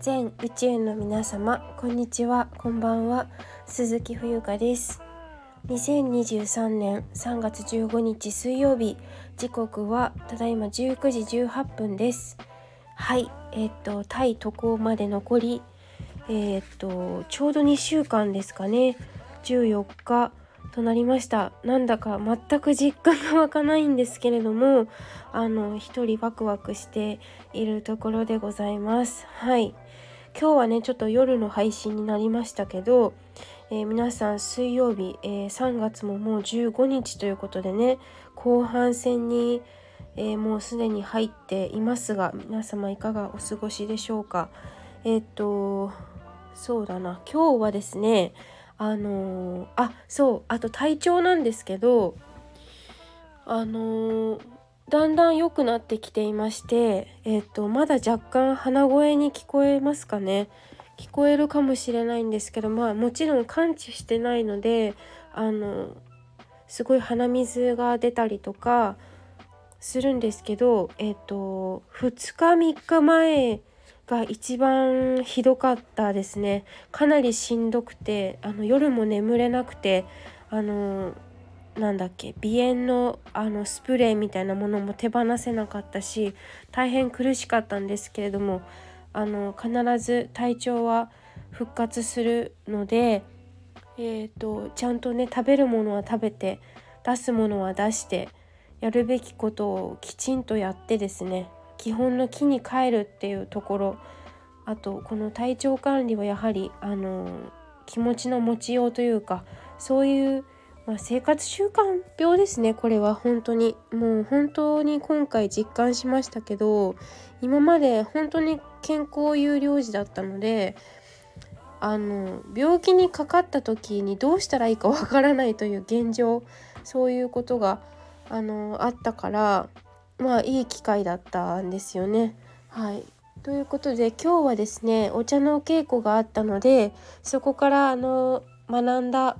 全宇宙の皆様こんにちはこんばんは鈴木冬香です。2023年3月15日水曜日時刻はただいま19時18分です。はいえっ、とタイ渡航まで残りえっ、とちょうど2週間ですかね。14日となりました。なんだか全く実感が湧かないんですけれどもあの一人ワクワクしているところでございます。はい。今日はねちょっと夜の配信になりましたけど、えー、皆さん水曜日、えー、3月ももう15日ということでね後半戦に、えー、もうすでに入っていますが皆様いかがお過ごしでしょうか。えっとそうだな。今日はですねあのー、あそうあと体調なんですけどあのー、だんだん良くなってきていましてえっ、とまだ若干鼻声に聞こえますかね。聞こえるかもしれないんですけどまあもちろん感知してないのであのすごい鼻水が出たりとかするんですけどえっ、と2日3日前が一番ひどかったですね。かなりしんどくてあの夜も眠れなくてあのなんだっけ鼻炎のあのスプレーみたいなものも手放せなかったし大変苦しかったんですけれどもあの必ず体調は復活するので、えーとちゃんとね食べるものは食べて出すものは出してやるべきことをきちんとやってですね基本の木に帰るっていうところあとこの体調管理はやはりあの気持ちの持ちようというかそういう、まあ、生活習慣病ですねこれは本当にもう本当に今回実感しましたけど今まで本当に健康有料児だったのであの病気にかかった時にどうしたらいいかわからないという現状そういうことがあのあったからまあいい機会だったんですよね。はいということで今日はですねお茶のお稽古があったのでそこからあの学んだ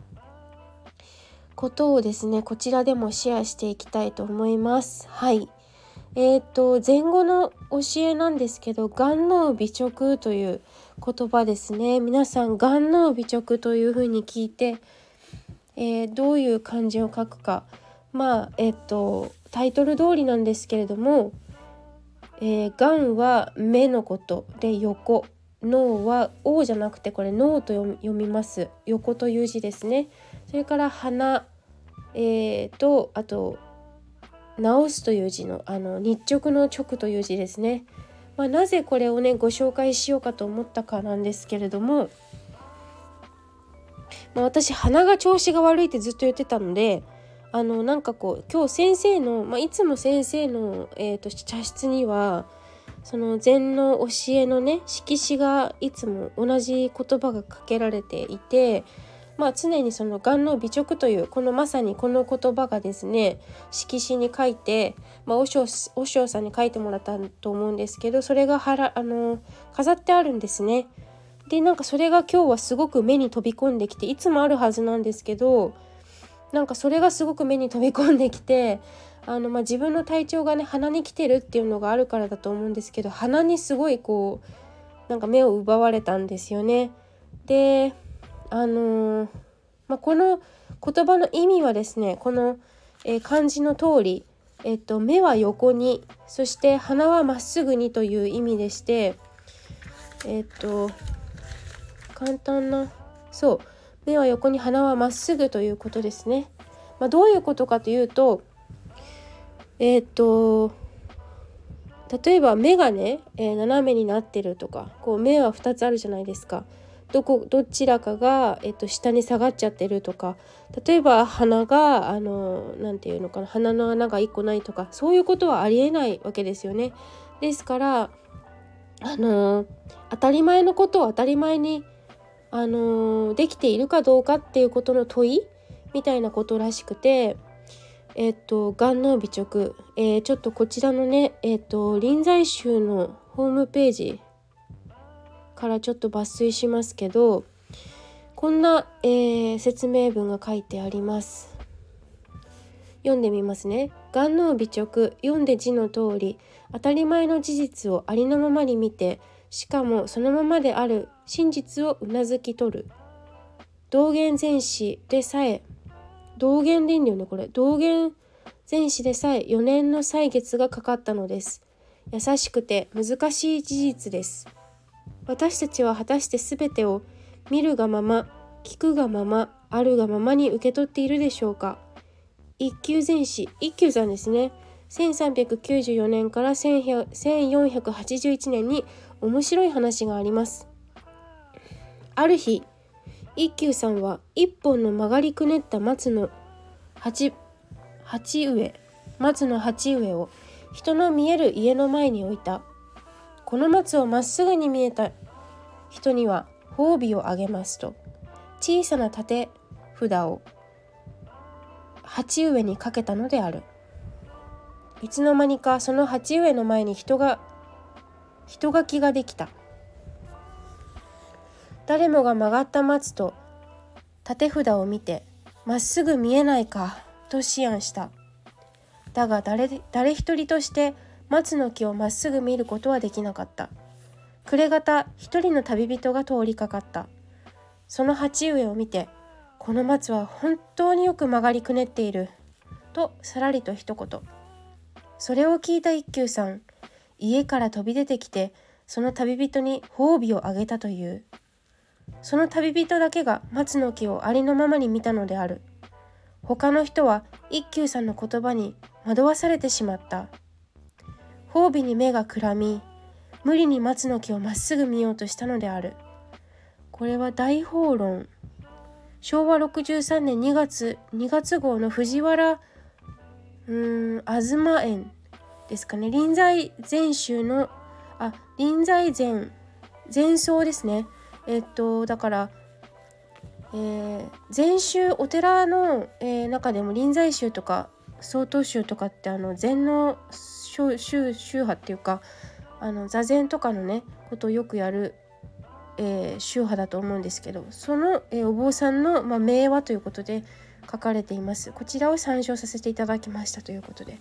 ことをですねこちらでもシェアしていきたいと思います。はい。えーと、前後の教えなんですけど「眼脳美直」という言葉ですね。皆さん「眼脳美直」というふうに聞いて、えー、どういう漢字を書くか。まあえっ、ー、とタイトル通りなんですけれども「えー、がん」は目のことで横脳は「王」じゃなくてこれ「脳」と読みます。横という字ですね。それから鼻、えー、とあと「直す」という字のあの日直の直という字ですね、まあ、なぜこれをねご紹介しようかと思ったかなんですけれども、まあ、私鼻が調子が悪いってずっと言ってたのであのなんかこう今日先生の、まあ、いつも先生の、えーと、茶室にはその禅の教えのね色紙がいつも同じ言葉がかけられていて、まあ、常にその「眼の美直」というこのまさにこの言葉がですね色紙に書いて、まあ、和尚和尚さんに書いてもらったと思うんですけどそれがはらあの飾ってあるんですね。でなんかそれが今日はすごく目に飛び込んできていつもあるはずなんですけどなんかそれがすごく目に飛び込んできてあの、まあ、自分の体調がね鼻に来てるっていうのがあるからだと思うんですけど鼻にすごいこうなんか目を奪われたんですよね。であのー、まあ、この言葉の意味はですねこの、えー、漢字の通り、えっと、目は横にそして鼻はまっすぐにという意味でしてえっと簡単なそう目は横に鼻はまっすぐということですね。まあ、どういうことかというとえ、っと例えば目がね、えー、斜めになってるとかこう目は2つあるじゃないですか。どこどちらかが、えっと、下に下がっちゃってるとか例えば鼻があの何て言うのかな鼻の穴が1個ないとかそういうことはありえないわけですよね。ですからあの当たり前のことを当たり前にあの、できているかどうかっていうことの問いみたいなことらしくてえっと眼脳美直、えー、ちょっとこちらのねえっと臨済宗のホームページからちょっと抜粋しますけどこんな、えー、説明文が書いてあります。読んでみますね。眼脳美直読んで字の通り当たり前の事実をありのままに見てしかもそのままである真実をうなずき取る。道元全史でさえ道元でいいんだよねこれ道元全史でさえ4年の歳月がかかったのです。優しくて難しい事実です。私たちは果たして全てを見るがまま聞くがままあるがままに受け取っているでしょうか。一級全史一休さんですね。1394年から1481年に面白い話があります。ある日一休さんは一本の曲がりくねった松の鉢鉢植え松の鉢植えを人の見える家の前に置いた。この松をまっすぐに見えた。人には褒美をあげますと。小さな盾札を鉢植えにかけたのである。いつの間にかその鉢植えの前に人が人書きができた。誰もが曲がった松と縦札を見てまっすぐ見えないかと思案した。だが誰誰一人として松の木をまっすぐ見ることはできなかった。暮れ方一人の旅人が通りかかった。その鉢植えを見てこの松は本当によく曲がりくねっているとさらりと一言。それを聞いた一休さん家から飛び出てきてその旅人に褒美をあげたという。その旅人だけが松の木をありのままに見たのである。他の人は一休さんの言葉に惑わされてしまった。褒美に目がくらみ無理に松の木をまっすぐ見ようとしたのである。これは大法論。昭和63年2月2月号の藤原うん東園ですかね。臨済全集のあ臨済前前奏ですね。えっとだからえー、禅宗お寺の、えー、中でも臨済宗とか曹洞宗とかってあの禅の宗派っていうかあの座禅とかのねことをよくやるえー、宗派だと思うんですけどその、えー、お坊さんの、まあ、名話ということで書かれています。こちらを参照させていただきましたということで。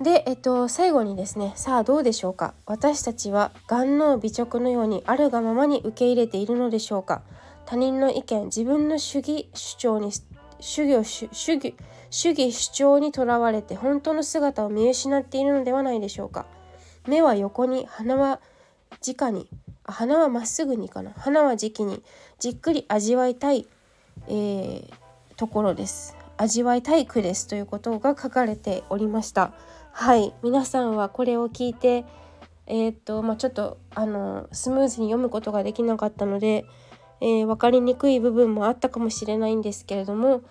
で、えっと、最後にですねさあどうでしょうか。私たちは眼脳美直のようにあるがままに受け入れているのでしょうか。他人の意見自分の主義主張に主義主義主義主張にとらわれて本当の姿を見失っているのではないでしょうか。目は横に鼻は直に花はまっすぐにかな。花は時期にじっくり味わいたい、えー、ところです。味わいたい句です。ということが書かれておりました。はい。皆さんはこれを聞いてえー、っとまあ、ちょっとあのスムーズに読むことができなかったので、えー、分かりにくい部分もあったかもしれないんですけれども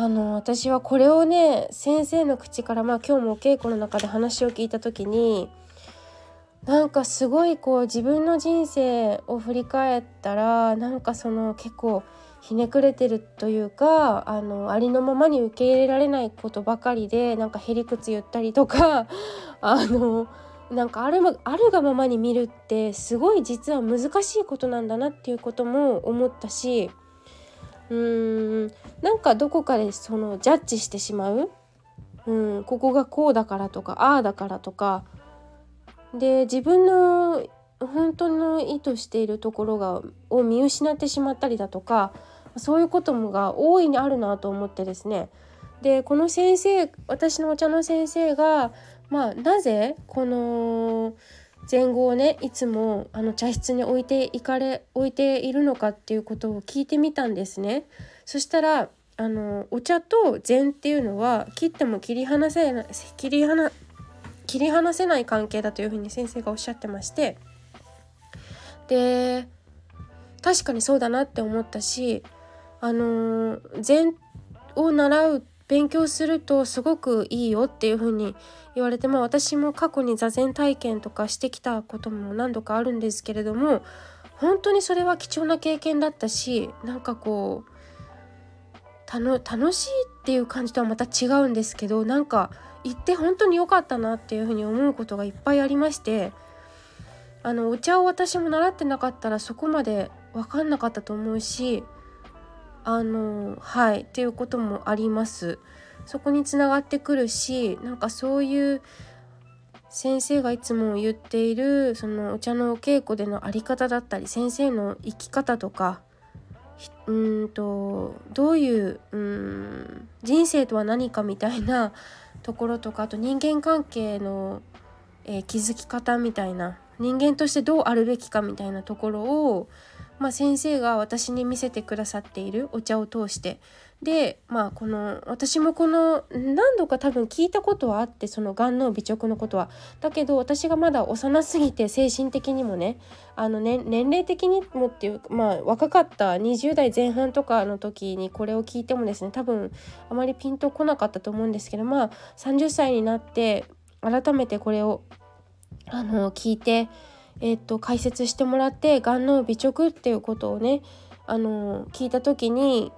あの私はこれをね先生の口からまあ今日もお稽古の中で話を聞いた時になんかすごいこう自分の人生を振り返ったらなんかその結構ひねくれてるというかあのありのままに受け入れられないことばかりでなんかへりくつ言ったりとか あのなんかあるあるがままに見るってすごい実は難しいことなんだなっていうことも思ったしうーん。なんかどこかでそのジャッジしてしまう、うん、ここがこうだからとかああだからとか。で自分の本当の意図しているところがを見失ってしまったりだとかそういうこともが大いにあるなと思ってですね。でこの先生私のお茶の先生がまあなぜこの前後をねいつもあの茶室に置いていかれ置いているのかっていうことを聞いてみたんですね。そしたらあのお茶と禅っていうのは切っても切り離せない切り離切り離せない関係だというふうに先生がおっしゃってましてで確かにそうだなって思ったしあの禅を習う勉強するとすごくいいよっていうふうに言われてまあ私も過去に座禅体験とかしてきたことも何度かあるんですけれども本当にそれは貴重な経験だったしなんかこう楽しいっていう感じとはまた違うんですけどなんか行って本当に良かったなっていうふうに思うことがいっぱいありましてあのお茶を私も習ってなかったらそこまで分かんなかったと思うしあのはいっていうこともあります。そこにつながってくるしなんかそういう先生がいつも言っているそのお茶のお稽古での在り方だったり先生の生き方とかうんとどういううん人生とは何かみたいなところとかあと人間関係の、えー、気づき方みたいな人間としてどうあるべきかみたいなところを、まあ、先生が私に見せてくださっているお茶を通して。でまあこの私もこの何度か多分聞いたことはあってその眼脳美直のことは。だけど私がまだ幼すぎて精神的にもねあのね年齢的にもっていうまあ若かった20代前半とかの時にこれを聞いてもですね多分あまりピンとこなかったと思うんですけどまあ30歳になって改めてこれをあの聞いてえっと解説してもらって眼脳美直っていうことをねあの聞いた時に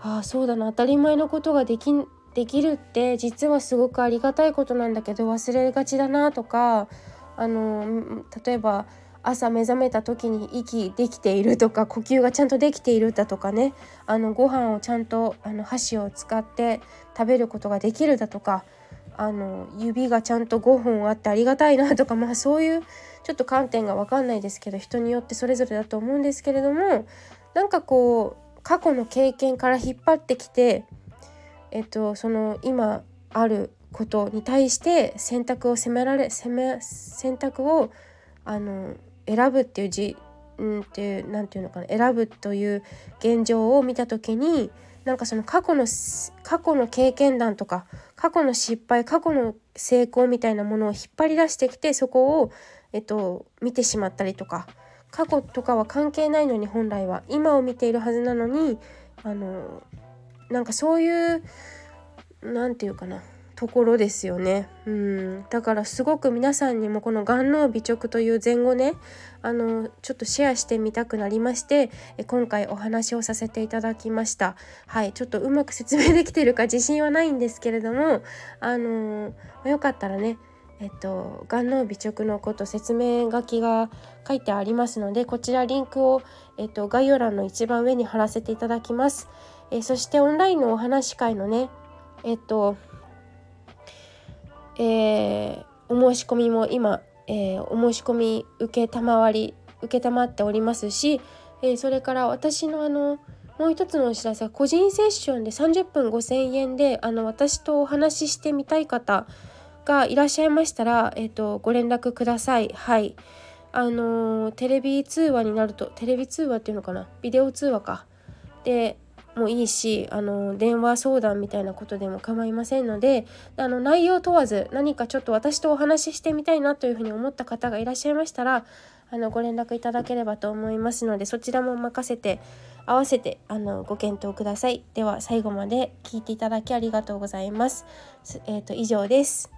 ああそうだな当たり前のことができできるって実はすごくありがたいことなんだけど忘れがちだなとかあの例えば朝目覚めた時に息できているとか呼吸がちゃんとできているだとかねあのご飯をちゃんとあの箸を使って食べることができるだとかあの指がちゃんと5本あってありがたいなとか まあそういうちょっと観点が分かんないですけど人によってそれぞれだと思うんですけれどもなんかこう過去の経験から引っ張ってきて、えっと、その今あることに対して選択を責められ責め選択をあの選ぶっていう字うんっていう何て言うのかな選ぶという現状を見た時になんかその過去の過去の経験談とか過去の失敗過去の成功みたいなものを引っ張り出してきてそこを、えっと、見てしまったりとか過去とかは関係ないのに本来は今を見ているはずなのにあのなんかそういう何て言うかな。ところですよね、うん、だからすごく皆さんにもこの眼脳美直という前後ねあのちょっとシェアしてみたくなりまして今回お話をさせていただきました。はい。ちょっとうまく説明できてるか 自信はないんですけれどもあのよかったらねえっと、眼脳美直のこと説明書きが書いてありますのでこちらリンクを、えっと、概要欄の一番上に貼らせていただきます。えそしてオンラインのお話会のねえっとえー、お申し込みも今、えー、お申し込み受けたまり受けたまっておりますし、えー、それから私のあのもう一つのお知らせは個人セッションで30分5,000円であの私とお話ししてみたい方がいらっしゃいましたら、えーと、ご連絡ください。はい。あの、テレビ通話になるとテレビ通話っていうのかな？ビデオ通話か。でもいいし、あの、電話相談みたいなことでも構いませんのであの内容問わず何かちょっと私とお話ししてみたいなというふうに思った方がいらっしゃいましたらあのご連絡いただければと思いますのでそちらも任せて合わせてあのご検討ください。では最後まで聞いていただきありがとうございます。えーと以上です。